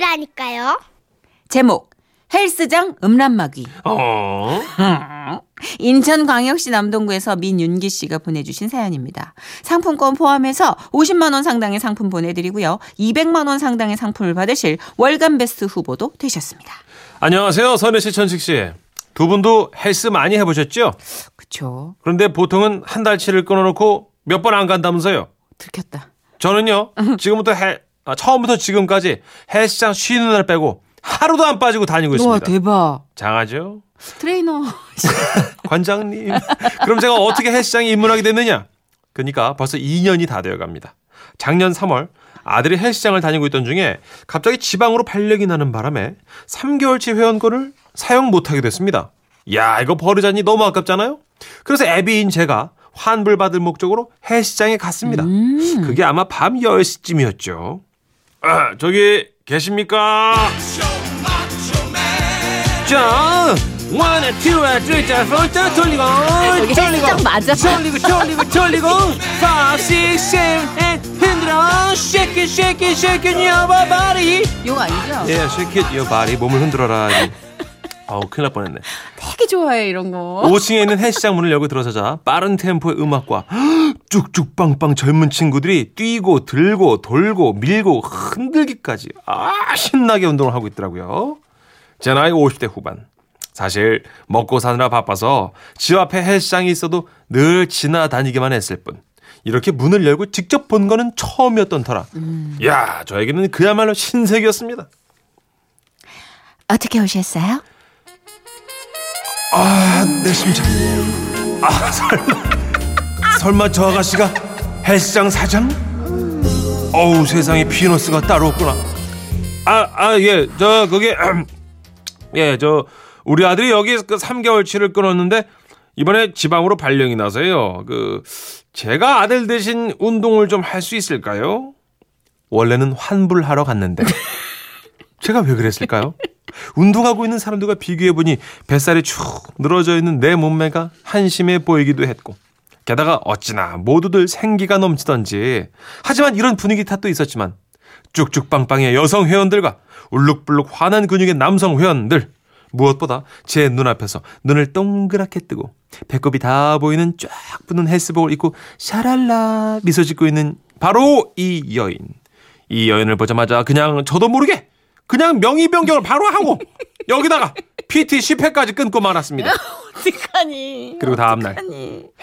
헬스장이라니까요. 제목 헬스장 음란마귀 어? 인천광역시 남동구에서 민윤기 씨가 보내주신 사연입니다. 상품권 포함해서 50만 원 상당의 상품 보내드리고요. 200만 원 상당의 상품을 받으실 월간 베스트 후보도 되셨습니다. 안녕하세요. 선혜 씨, 천식 씨. 두 분도 헬스 많이 해보셨죠? 그쵸 그런데 보통은 한 달치를 끊어놓고 몇 번 안 간다면서요? 들켰다. 저는요, 지금부터 헬, 아, 처음부터 지금까지 헬스장 쉬는 날 빼고 하루도 안 빠지고 다니고 있습니다. 대박. 장하죠? 트레이너. 관장님. 그럼 제가 어떻게 헬스장에 입문하게 됐느냐? 그러니까 벌써 2년이 다 되어 갑니다. 작년 3월 아들이 헬스장을 다니고 있던 중에 갑자기 지방으로 발령이 나는 바람에 3개월치 회원권을 사용 못하게 됐습니다. 야, 이거 버리자니 너무 아깝잖아요? 그래서 애비인 제가 환불받을 목적으로 헬스장에 갔습니다. 그게 아마 밤 10시쯤이었죠. 아, 저기 계십니까? 자, 원에 투에 쓰리자 포자 돌리고 여기 헬스장 맞아? 돌리고 돌리고 돌리고. Five six seven eight. 흔들어. Shake it shake it shake it your body. 이거 아니죠? 예 shake it your body. 몸을 흔들어라. 어우 큰일 날 뻔했네 되게 좋아해 이런 거. 5층에 있는 헬스장 문을 열고 들어서자 빠른 템포의 음악과 쭉쭉 빵빵 젊은 친구들이 뛰고 들고 돌고 밀고 흔들기까지 아 신나게 운동을 하고 있더라고요. 제 나이 50대 후반. 사실 먹고 사느라 바빠서 집 앞에 헬스장이 있어도 늘 지나다니기만 했을 뿐. 이렇게 문을 열고 직접 본 거는 처음이었던 터라. 야 저에게는 그야말로 신세계였습니다. 어떻게 오셨어요? 아, 내 심장. 아, 설마. 설마 저 아가씨가 헬스장 사장? 어우, 세상에 피너스가 따로 없구나. 아, 아, 예, 저, 그게, 예, 저, 우리 아들이 여기 그 3개월치를 끊었는데, 이번에 지방으로 발령이 나서요. 그, 제가 아들 대신 운동을 좀 할 수 있을까요? 원래는 환불하러 갔는데. 제가 왜 그랬을까요? 운동하고 있는 사람들과 비교해보니 뱃살이 축 늘어져 있는 내 몸매가 한심해 보이기도 했고 게다가 어찌나 모두들 생기가 넘치던지. 하지만 이런 분위기 탓도 있었지만 쭉쭉 빵빵의 여성 회원들과 울룩불룩 환한 근육의 남성 회원들 무엇보다 제 눈앞에서 눈을 동그랗게 뜨고 배꼽이 다 보이는 쫙 붙는 헬스복을 입고 샤랄라 미소 짓고 있는 바로 이 여인. 이 여인을 보자마자 그냥 저도 모르게 그냥 명의 변경을 바로 하고 여기다가 PT 10회까지 끊고 말았습니다. 어떡하니? 그리고 다음날?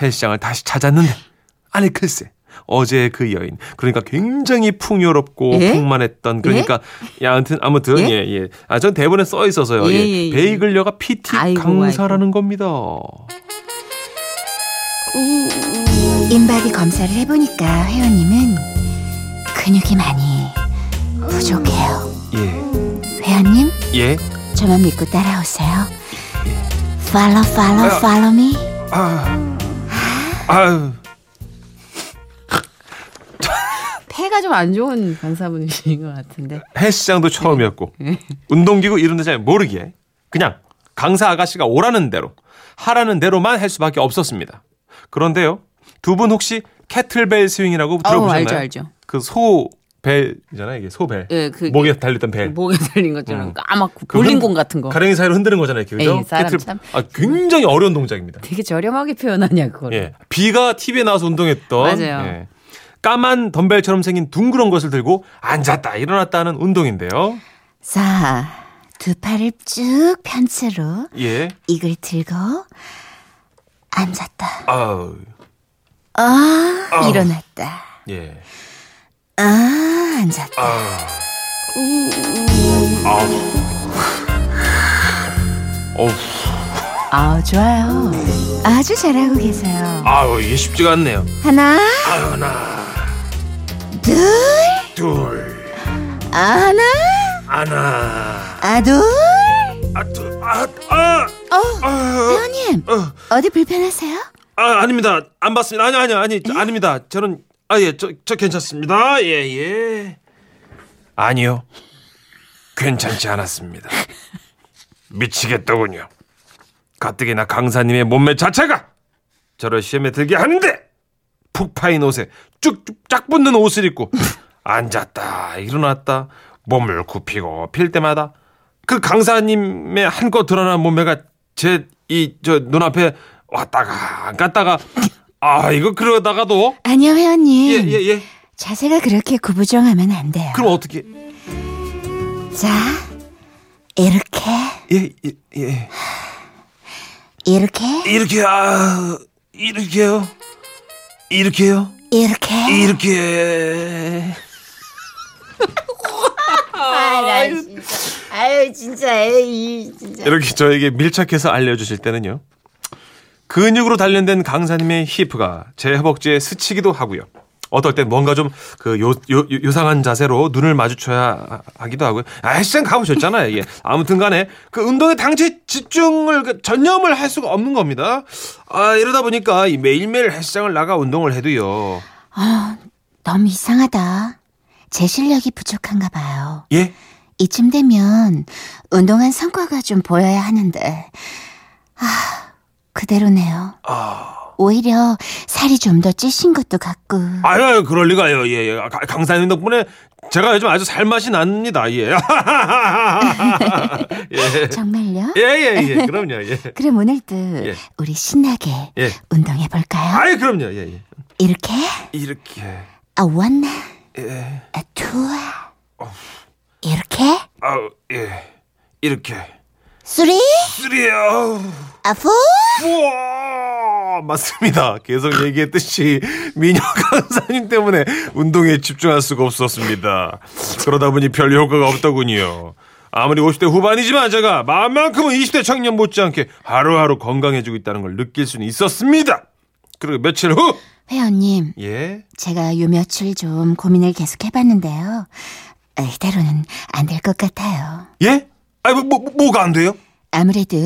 헬스장을 다시 찾았는데 아니 글쎄 어제 그 여인 그러니까 굉장히 풍요롭고 예? 풍만했던 그러니까 야 아무튼 아무튼 예? 예 예 아전 대본에 써 있어서요 예, 예, 예, 예. 베이글녀가 PT 아이고, 강사라는 겁니다. 인바디 검사를 해보니까 회원님은 근육이 많이 부족해요. 예 예. 저만 믿고 따라오세요. Follow, follow, follow me. 아 아유 폐가 좀 안 좋은 강사분이신 것 같은데. 헬스장도 처음이었고 운동기구 이런 데 잘 모르기에 그냥 강사 아가씨가 오라는 대로 하라는 대로만 할 수밖에 없었습니다. 그런데요. 두 분 혹시 캐틀벨 스윙이라고 들어보셨나요? 알죠, 알죠. 그 소 벨이잖아요. 이게 소벨. 예, 그 목에 달렸던 벨. 목에 달린 것처럼 음. 까맣고 그 볼링공 흔- 같은 거. 가랭이 사이로 흔드는 거잖아요. 이렇게, 그죠? 에이, 사람 참. 아, 굉장히 어려운 동작입니다. 되게 저렴하게 표현하냐 그걸. 예. 비가 TV에 나와서 운동했던 맞아요. 예. 까만 덤벨처럼 생긴 둥그런 것을 들고 앉았다 일어났다 하는 운동인데요. 자, 두 팔을 쭉 펼치로 예. 이글 들고 앉았다. 아우. 아, 아우. 일어났다. 예. 아, 앉았다. 아. 아 좋아요. 아주 잘하고 계세요. 아우, 이게 쉽지가 않네요. 하나, 아유, 하나, 둘, 둘, 하나, 하나, 아, 둘. 아, 둘, 아, 아, 어, 아, 회원님, 어, 어디 불편하세요? 아, 아닙니다. 안 받습니다. 아니, 아니, 아니, 저, 아닙니다. 저는, 아, 예, 저, 저 괜찮습니다. 예, 예. 아니요. 괜찮지 않았습니다. 미치겠더군요. 가뜩이나 강사님의 몸매 자체가 저를 시험에 들게 하는데 푹 파인 옷에 쭉쭉 짝 붙는 옷을 입고 앉았다 일어났다 몸을 굽히고 필 때마다 그 강사님의 한껏 드러난 몸매가 제 이 저 눈앞에 왔다가 갔다가 아 이거 그러다가도 아니요, 회원님. 예 예, 예. 자세가 그렇게 구부정하면 안 돼요. 그럼 어떻게 자, 이렇게, 예 예, 예. 이렇게, 이렇게 아 이렇게요 이렇게요 이렇게. 이렇게 아, 나 진짜. 아유, 진짜, 에이, 진짜. 이렇게 저에게 밀착해서 알려 주실 때는요. 근육으로 단련된 강사님의 히프가 제 허벅지에 스치기도 하고요. 어떨 땐 뭔가 좀 그 요, 요, 요상한 자세로 눈을 마주쳐야 하기도 하고요. 아, 헬스장 가보셨잖아요. 예. 아무튼 간에 그 운동에 당체 집중을, 그 전념을 할 수가 없는 겁니다. 아, 이러다 보니까 이 매일매일 헬스장을 나가 운동을 해도요. 너무 이상하다. 제 실력이 부족한가 봐요. 예? 이쯤 되면 운동한 성과가 좀 보여야 하는데, 아, 그대로네요. 아. 오히려 살이 좀 더 찌신 것도 같고. 아유, 아유, 그럴 리가요. 예, 예. 가- 강사님 덕분에 제가 요즘 아주 살맛이 납니다. 예. 예. 정말요? 예, 예, 예. 그럼요. 예. 그럼 오늘도 예. 우리 신나게 예. 운동해 볼까요? 아이, 그럼요. 예, 예. 이렇게 이렇게. 아 one, 예. 아 two, 이렇게 아우, 예. 이렇게. 쓰리, 쓰리요. 아 four. 우와! 맞습니다. 계속 얘기했듯이 미녀 강사님 때문에 운동에 집중할 수가 없었습니다. 그러다 보니 별 효과가 없더군요. 아무리 50대 후반이지만 제가 마음만큼은 20대 청년 못지않게 하루하루 건강해지고 있다는 걸 느낄 수는 있었습니다. 그리고 며칠 후, 회원님, 예, 제가 요 며칠 좀 고민을 계속 해봤는데요. 아, 이대로는 안 될 것 같아요. 예? 아니, 뭐, 뭐, 뭐가 안 돼요? 아무래도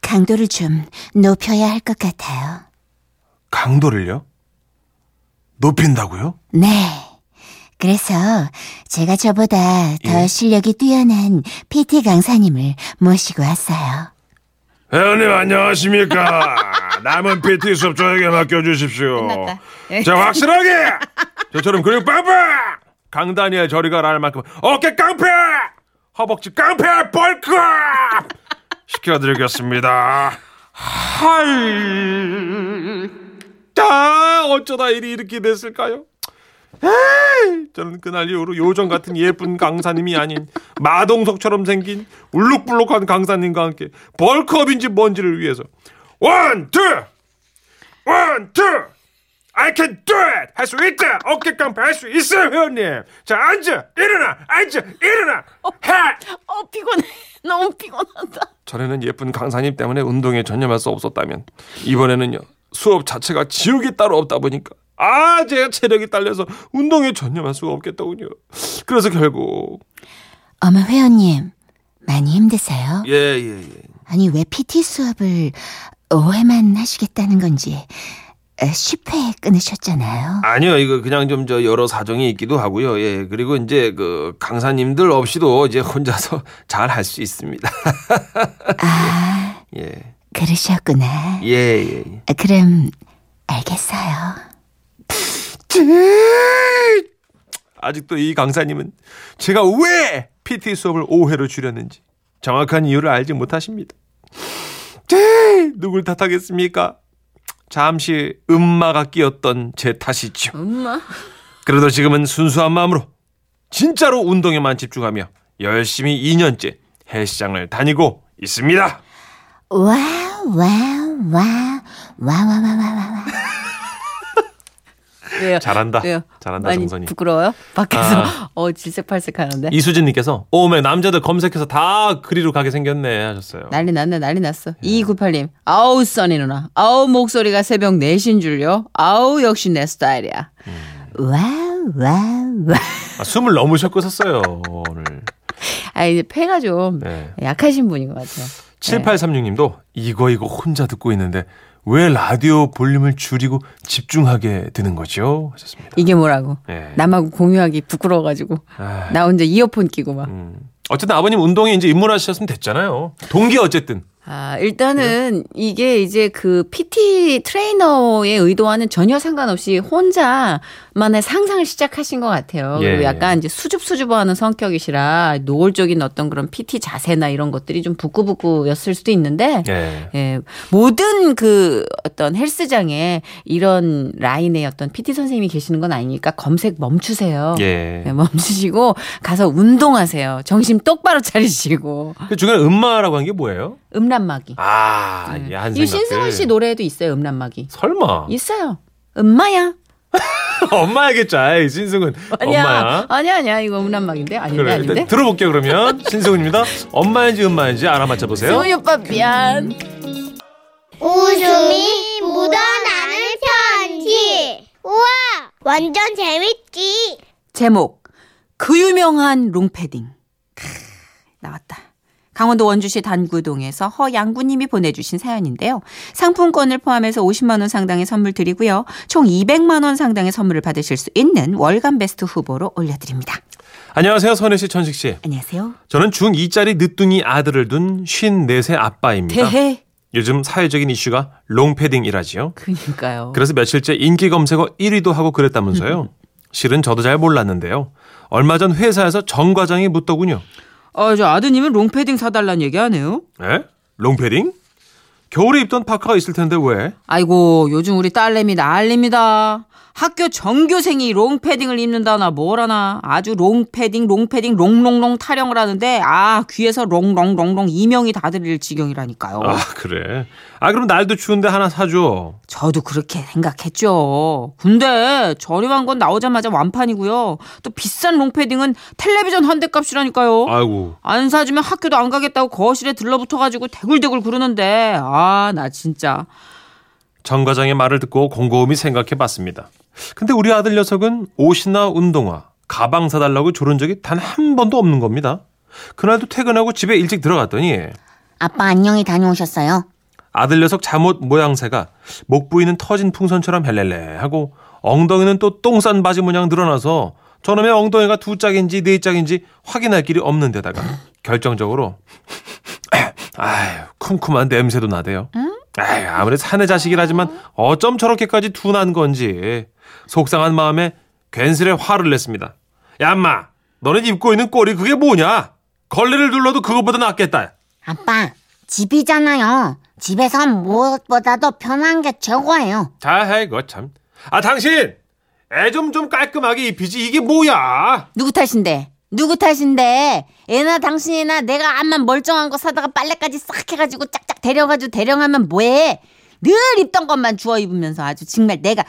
강도를 좀 높여야 할 것 같아요. 강도를요? 높인다고요? 네. 그래서 제가 저보다 더 예. 실력이 뛰어난 PT 강사님을 모시고 왔어요. 회원님 안녕하십니까. 남은 PT 수업 저에게 맡겨주십시오. 끝났다. 예. 자 확실하게 저처럼 근육 빵빵 강다니엘 저리 가라 할 만큼 어깨 깡패 허벅지 깡패 벌크업 시켜드리겠습니다. 할. 자 어쩌다 일이 이렇게 됐을까요? 에이, 저는 그날 이후로 요정 같은 예쁜 강사님이 아닌 마동석처럼 생긴 울룩불룩한 강사님과 함께 벌크업인지 뭔지를 위해서 one, two, one, two, I can do it! 할 수 있다! 어깨 깡패 할 수 있어요, 회원님! 자, 앉아! 일어나! 앉아! 일어나! 해! 어 피곤해. 너무 피곤하다. 전에는 예쁜 강사님 때문에 운동에 전념할 수 없었다면 이번에는요 수업 자체가 지옥이 따로 없다 보니까 아 제가 체력이 딸려서 운동에 전념할 수가 없겠더군요. 그래서 결국 어머 회원님, 많이 힘드세요? 예 예 예. 아니 왜 PT 수업을 5회만 하시겠다는 건지 어, 10회 끊으셨잖아요. 아니요 이거 그냥 좀 저 여러 사정이 있기도 하고요. 예 그리고 이제 그 강사님들 없이도 이제 혼자서 잘 할 수 있습니다. 아, 예. 그러셨구나. 예, 예, 예. 아, 그럼 알겠어요. 아직도 이 강사님은 제가 왜 PT 수업을 5회로 줄였는지 정확한 이유를 알지 못하십니다. 네, 누굴 탓하겠습니까? 잠시 음마가 끼었던 제 탓이죠. 엄마. 그래도 지금은 순수한 마음으로 진짜로 운동에만 집중하며 열심히 2년째 헬스장을 다니고 있습니다. 와우 와우 와우 와와와와와 왜요? 잘한다. 왜요? 잘한다, 많이 정선이. 부끄러워요? 밖에서 아. 어 질색팔색 하는데. 이수진님께서 오메 남자들 검색해서 다 그리로 가게 생겼네 하셨어요. 난리 났네 난리 났어. 2298님. 아우 써니 누나. 아우 목소리가 새벽 4시인 줄요. 아우 역시 내 스타일이야. 와우 와우 와. 아, 숨을 넘으셨고 섰어요 오늘. 아 이제 폐가 좀 네. 약하신 분인 것 같아요. 7836님도 이거 이거 혼자 듣고 있는데 왜 라디오 볼륨을 줄이고 집중하게 되는 거죠? 하셨습니다. 이게 뭐라고? 네. 남하고 공유하기 부끄러워가지고 아, 나 혼자 이어폰 끼고 막. 음. 어쨌든 아버님 운동에 이제 입문하셨으면 됐잖아요. 동기 어쨌든 아, 일단은 이게 이제 그 PT 트레이너의 의도와는 전혀 상관없이 혼자 만의 상상을 시작하신 것 같아요. 예. 그리고 약간 이제 수줍수줍어하는 성격이시라 노골적인 어떤 그런 PT 자세나 이런 것들이 좀 부끄부끄였을 수도 있는데 예. 예, 모든 그 어떤 헬스장에 이런 라인의 어떤 PT 선생님이 계시는 건 아니니까 검색 멈추세요. 예. 네, 멈추시고 가서 운동하세요. 정신 똑바로 차리시고 그 중간에 음마라고 한 게 뭐예요? 음란마귀. 아, 네. 이한 이 신승훈 씨 노래에도 있어요. 음란마귀. 설마. 있어요. 음마야. 엄마야겠죠. 아이, 신승은. 아니야. 엄마야. 아니야, 아니야. 이거 음란마귀인데. 아닌데, 그래, 아닌데. 일단 들어볼게요, 그러면. 신승훈입니다. 엄마인지 음마인지 알아맞혀 보세요. 승훈이 오빠 미안. 웃음이 묻어나는 편지. 우와, 완전 재밌지. 제목 그 유명한 롱패딩. 크, 나왔다. 강원도 원주시 단구동에서 허양구님이 보내주신 사연인데요. 상품권을 포함해서 50만 원 상당의 선물 드리고요. 총 200만 원 상당의 선물을 받으실 수 있는 월간 베스트 후보로 올려드립니다. 안녕하세요, 선혜 씨, 천식 씨. 안녕하세요. 저는 중2짜리 늦둥이 아들을 둔 54세 아빠입니다. 대해. 요즘 사회적인 이슈가 롱패딩이라지요. 그니까요. 그래서 며칠째 인기 검색어 1위도 하고 그랬다면서요. 실은 저도 잘 몰랐는데요. 얼마 전 회사에서 정 과장이 묻더군요. 아, 저 아드님은 롱패딩 사달라는 얘기 하네요. 에? 롱패딩? 겨울에 입던 파카가 있을 텐데 왜? 아이고, 요즘 우리 딸내미 난립니다. 학교 전교생이 롱패딩을 입는다나 뭐라나 아주 롱패딩 롱패딩 롱롱롱 타령을 하는데 아 귀에서 롱롱롱롱 이명이 다 들릴 지경이라니까요. 아 그래. 아 그럼 날도 추운데 하나 사줘. 저도 그렇게 생각했죠. 근데 저렴한 건 나오자마자 완판이고요. 또 비싼 롱패딩은 텔레비전 한 대 값이라니까요. 아이고. 안 사주면 학교도 안 가겠다고 거실에 들러붙어가지고 대굴대굴 그러는데 아 나 진짜 정 과장의 말을 듣고 곰곰이 생각해봤습니다. 근데 우리 아들 녀석은 옷이나 운동화, 가방 사달라고 조른 적이 단 한 번도 없는 겁니다. 그날도 퇴근하고 집에 일찍 들어갔더니 아빠 안녕히 다녀오셨어요? 아들 녀석 잠옷 모양새가 목 부위는 터진 풍선처럼 헬렐레 하고 엉덩이는 또 똥싼 바지 모양 늘어나서 저놈의 엉덩이가 두 짝인지 네 짝인지 확인할 길이 없는 데다가 결정적으로 아유 쿰쿰한 냄새도 나대요. 아유 아무리 사내 자식이라지만 어쩜 저렇게까지 둔한 건지 속상한 마음에 괜스레 화를 냈습니다. 야 엄마 너네 입고 있는 꼴이 그게 뭐냐? 걸레를 둘러도 그것보다 낫겠다. 아빠, 집이잖아요. 집에선 무엇보다도 편한 게 최고예요. 자, 이거 참. 아, 당신! 애 좀 좀 깔끔하게 입히지. 이게 뭐야? 누구 탓인데? 누구 탓인데? 애나 당신이나 내가 암만 멀쩡한 거 사다가 빨래까지 싹 해가지고 짝짝 데려가지고 대령하면 뭐해? 늘 입던 것만 주워 입으면서 아주 정말 내가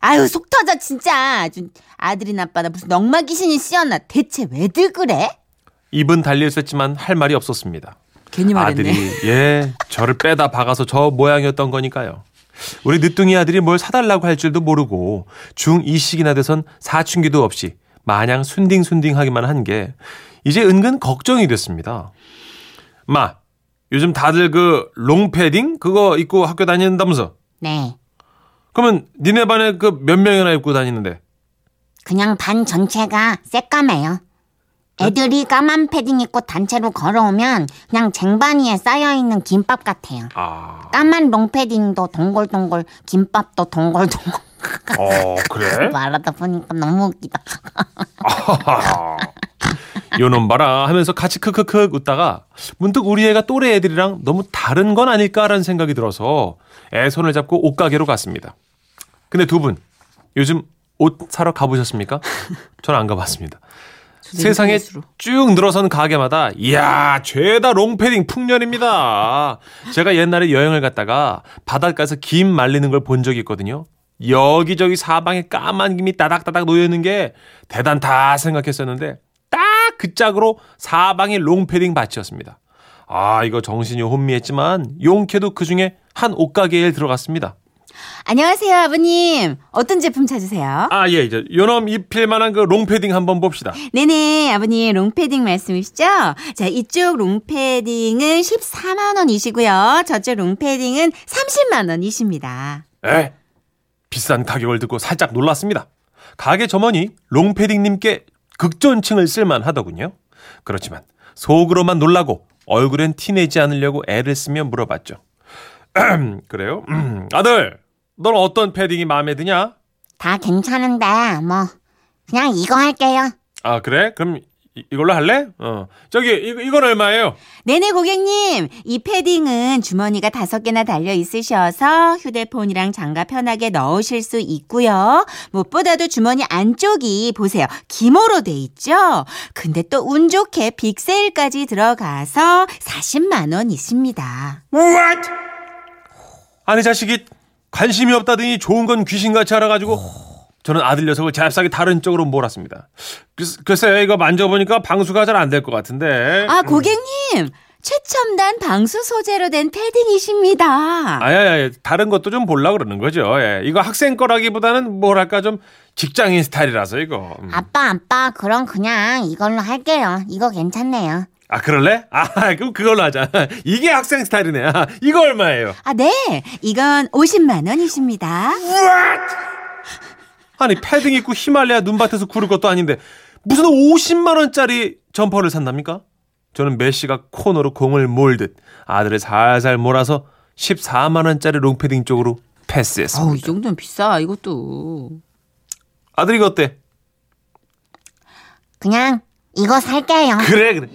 아유 속 터져 진짜 아주 아들이나 아빠나 무슨 넉마 귀신이 씌었나 대체 왜들 그래? 입은 달려 있었지만 할 말이 없었습니다. 괜히 말했네. 아들이, 예, 저를 빼다 박아서 저 모양이었던 거니까요. 우리 늦둥이 아들이 뭘 사달라고 할 줄도 모르고 중2식이나 돼선 사춘기도 없이 마냥 순딩순딩하기만 한 게 이제 은근 걱정이 됐습니다. 마, 요즘 다들 그 롱패딩 그거 입고 학교 다닌다면서? 네, 그러면 니네 반에 그 몇 명이나 입고 다니는데? 그냥 반 전체가 새까매요. 애들이 까만 패딩 입고 단체로 걸어오면 그냥 쟁반 위에 쌓여있는 김밥 같아요. 아, 까만 롱패딩도 동글동글, 김밥도 동글동글. 어, 그래? 말하다 보니까 너무 웃기다. 요놈 봐라 하면서 같이 크크크 웃다가 문득 우리 애가 또래 애들이랑 너무 다른 건 아닐까라는 생각이 들어서 애 손을 잡고 옷가게로 갔습니다. 근데 두 분 요즘 옷 사러 가보셨습니까? 저는 안 가봤습니다. 세상에. 쭉 늘어선 가게마다 이야 죄다 롱패딩 풍년입니다. 제가 옛날에 여행을 갔다가 바닷가에서 김 말리는 걸 본 적이 있거든요. 여기저기 사방에 까만 김이 따닥따닥 놓여있는 게 대단다 생각했었는데 딱 그 짝으로 사방에 롱패딩 밭이었습니다. 아 이거 정신이 혼미했지만 용케도 그중에 한 옷가게에 들어갔습니다. 안녕하세요, 아버님. 어떤 제품 찾으세요? 아 예 이제 요놈 입힐 만한 그 롱패딩 한번 봅시다. 네네, 아버님 롱패딩 말씀이시죠? 자, 이쪽 롱패딩은 14만 원이시고요. 저쪽 롱패딩은 30만 원이십니다. 에? 비싼 가격을 듣고 살짝 놀랐습니다. 가게 점원이 롱패딩님께 극존칭을 쓸만 하더군요. 그렇지만 속으로만 놀라고 얼굴엔 티내지 않으려고 애를 쓰며 물어봤죠. 그래요? 음, 아들, 넌 어떤 패딩이 마음에 드냐? 다 괜찮은데 뭐 그냥 이거 할게요. 아 그래? 그럼 이, 이걸로 할래? 어 저기 이거 이건 얼마예요? 네네 고객님 이 패딩은 주머니가 다섯 개나 달려 있으셔서 휴대폰이랑 장갑 편하게 넣으실 수 있고요. 무엇보다도 주머니 안쪽이 보세요 기모로 돼 있죠. 근데 또 운 좋게 빅세일까지 들어가서 40만 원 있습니다. What? 아니 자식이 관심이 없다더니 좋은 건 귀신같이 알아가지고 저는 아들 녀석을 잽싸게 다른 쪽으로 몰았습니다. 글쎄, 이거 만져보니까 방수가 잘 안 될 것 같은데. 아 고객님 최첨단 방수 소재로 된 패딩이십니다. 아야야 다른 것도 좀 보려 그러는 거죠. 예. 이거 학생 거라기보다는 뭐랄까 좀 직장인 스타일이라서 이거. 음. 아빠 아빠 그럼 그냥 이걸로 할게요. 이거 괜찮네요. 아 그럴래? 아 그럼 그걸로 하자. 이게 학생 스타일이네. 아, 이거 얼마예요? 아, 네. 이건 50만 원이십니다. 아니 패딩 입고 히말라야 눈밭에서 구를 것도 아닌데 무슨 50만 원짜리 점퍼를 산답니까? 저는 메시가 코너로 공을 몰듯 아들을 살살 몰아서 14만 원짜리 롱패딩 쪽으로 패스했습니다. 어우, 이 정도면 비싸, 이것도. 아들 이거 어때? 그냥 이거 살게요. 그래 그래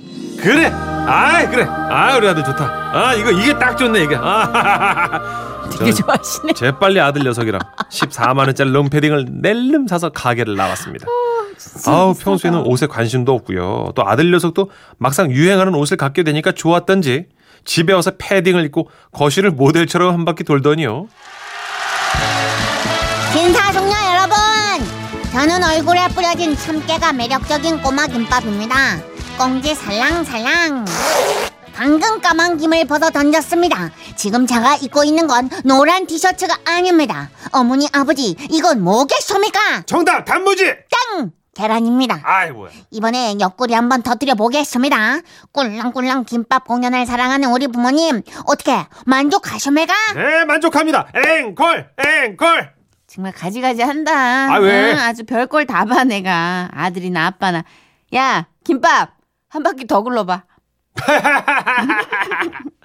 그래. 아 그래. 아 우리 아들 좋다. 아 이거 이게 딱 좋네 이게. 아, 되게 좋아하시네. 재빨리 아들 녀석이랑 14만 원짜리 롱패딩을 낼름 사서 가게를 나왔습니다. 아우 평소에는 옷에 관심도 없고요. 또 아들 녀석도 막상 유행하는 옷을 갖게 되니까 좋았던지 집에 와서 패딩을 입고 거실을 모델처럼 한 바퀴 돌더니요. 신사숙녀 여러분, 저는 얼굴에 뿌려진 참깨가 매력적인 꼬마 김밥입니다. 꽁지 살랑살랑. 방금 까만 김을 벗어 던졌습니다. 지금 제가 입고 있는 건 노란 티셔츠가 아닙니다. 어머니, 아버지, 이건 뭐겠습니까? 정답 단무지. 땅! 계란입니다. 아이 뭐야. 이번에 옆구리 한번 터뜨려 보겠습니다. 꿀랑꿀랑 김밥 공연을 사랑하는 우리 부모님, 어떻게 만족하십니까? 네 만족합니다. 앵콜 앵콜. 정말 가지가지 한다. 아, 왜? 응, 아주 별걸 다 봐, 내가. 아들이나 아빠나. 야, 김밥! 한 바퀴 더 굴러봐.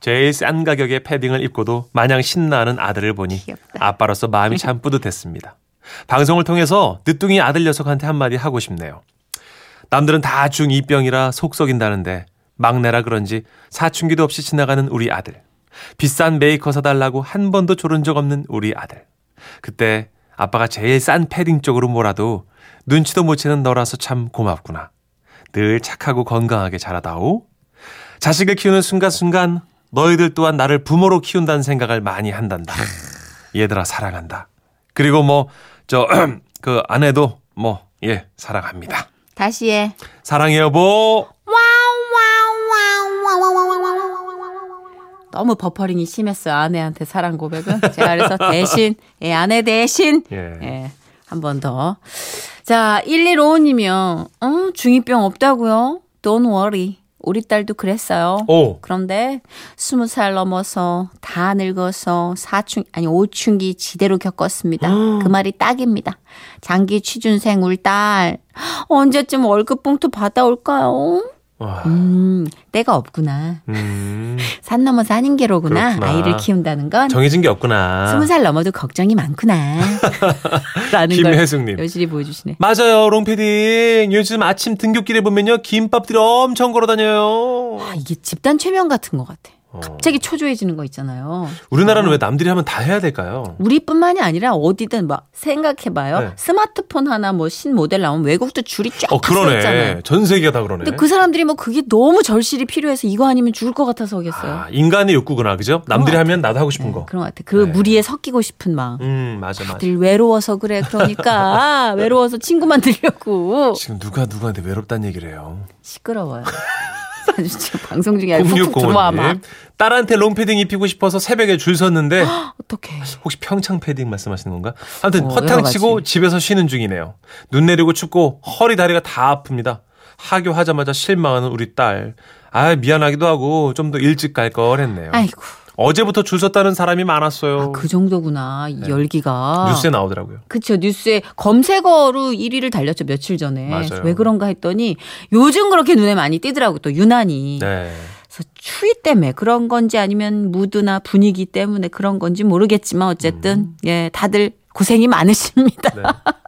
제일 싼 가격의 패딩을 입고도 마냥 신나는 아들을 보니 귀엽다. 아빠로서 마음이 참 뿌듯했습니다. 방송을 통해서 늦둥이 아들 녀석한테 한마디 하고 싶네요. 남들은 다 중2병이라 속 썩인다는데 막내라 그런지 사춘기도 없이 지나가는 우리 아들. 비싼 메이커 사달라고 한 번도 조른 적 없는 우리 아들. 그때 아빠가 제일 싼 패딩 쪽으로 몰아도 눈치도 못 채는 너라서 참 고맙구나. 늘 착하고 건강하게 자라다오. 자식을 키우는 순간순간 너희들 또한 나를 부모로 키운다는 생각을 많이 한단다. 얘들아 사랑한다. 그리고 뭐 저 그 아내도 뭐 예 사랑합니다. 다시 해. 사랑해 여보. 너무 버퍼링이 심했어요. 아내한테 사랑 고백은. 제가 그래서 대신, 예, 아내 대신, 예. 예, 한 번 더. 자, 1155님이요. 어, 중2병 없다고요? Don't worry. 우리 딸도 그랬어요. 오. 그런데 스무 살 넘어서 다 늙어서 사춘 아니 오춘기 지대로 겪었습니다. 그 말이 딱입니다. 장기 취준생 울 딸 언제쯤 월급 봉투 받아올까요? 와. 음, 때가 없구나. 음. 산 넘어 사는 게로구나. 그렇구나. 아이를 키운다는 건 정해진 게 없구나. 스무 살 넘어도 걱정이 많구나. 라는 걸 김혜숙님. 여실히 보여주시네. 맞아요, 롱패딩. 요즘 아침 등굣길에 보면요, 김밥들이 엄청 걸어다녀요. 아, 이게 집단 최면 같은 것 같아. 어. 갑자기 초조해지는 거 있잖아요. 우리나라는 왜 남들이 하면 다 해야 될까요? 우리뿐만이 아니라 어디든 막 생각해봐요. 네. 스마트폰 하나 뭐 신 모델 나오면 외국도 줄이 쫙 어. 그러네. 전 세계가 다 그러네. 근데 그 사람들이 뭐 그게 너무 절실히 필요해서 이거 아니면 죽을 것 같아서 오겠어요. 아, 인간의 욕구구나, 그죠? 남들이 하면 나도 하고 싶은 거. 그런 것 같아. 그 네. 무리에 섞이고 싶은 마음. 음, 맞아, 맞아. 다들 외로워서 그래. 그러니까 외로워서 친구 만들려고 지금 누가 누구한테 외롭다는 얘기를 해요. 시끄러워요. 지금 방송 중에 훅훅 들어와 막. 0605님. 딸한테 롱패딩 입히고 싶어서 새벽에 줄 섰는데 어떡해. 혹시 평창 패딩 말씀하시는 건가? 아무튼 어, 허탕 여러 치고 가지. 집에서 쉬는 중이네요. 눈 내리고 춥고 허리 다리가 다 아픕니다. 하교하자마자 실망하는 우리 딸. 아 미안하기도 하고 좀 더 일찍 갈 걸 했네요. 아이고. 어제부터 줄 섰다는 사람이 많았어요. 아, 그 정도구나. 이 열기가. 네. 뉴스에 나오더라고요. 그쵸 뉴스에 검색어로 1위를 달렸죠 며칠 전에 맞아요. 왜 그런가 했더니 요즘 그렇게 눈에 많이 띄더라고 또 유난히 네. 그래서 추위 때문에 그런 건지 아니면 무드나 분위기 때문에 그런 건지 모르겠지만 어쨌든 예 다들 고생이 많으십니다. 네.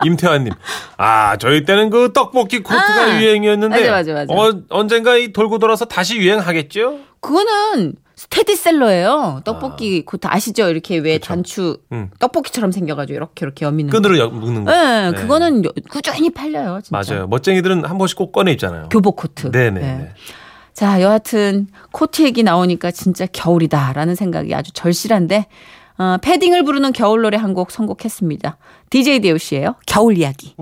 임태환님, 아 저희 때는 그 떡볶이 코트가 아, 유행이었는데 맞아, 맞아, 맞아. 어, 언젠가 이 돌고 돌아서 다시 유행하겠죠? 그거는 스테디셀러예요. 떡볶이 코트 아시죠? 이렇게 왜 그쵸. 단추 음. 떡볶이처럼 생겨가지고 이렇게 이렇게 여미는. 거. 끈으로 여- 묶는 거. 네, 네. 그거는 여- 꾸준히 팔려요. 진짜. 맞아요. 멋쟁이들은 한 번씩 꼭 꺼내 입잖아요. 교복 코트. 네네. 네. 네. 자, 여하튼 코트 얘기 나오니까 진짜 겨울이다라는 생각이 아주 절실한데 어, 패딩을 부르는 겨울 노래 한 곡 선곡했습니다. DJ DOC예요. 겨울 이야기.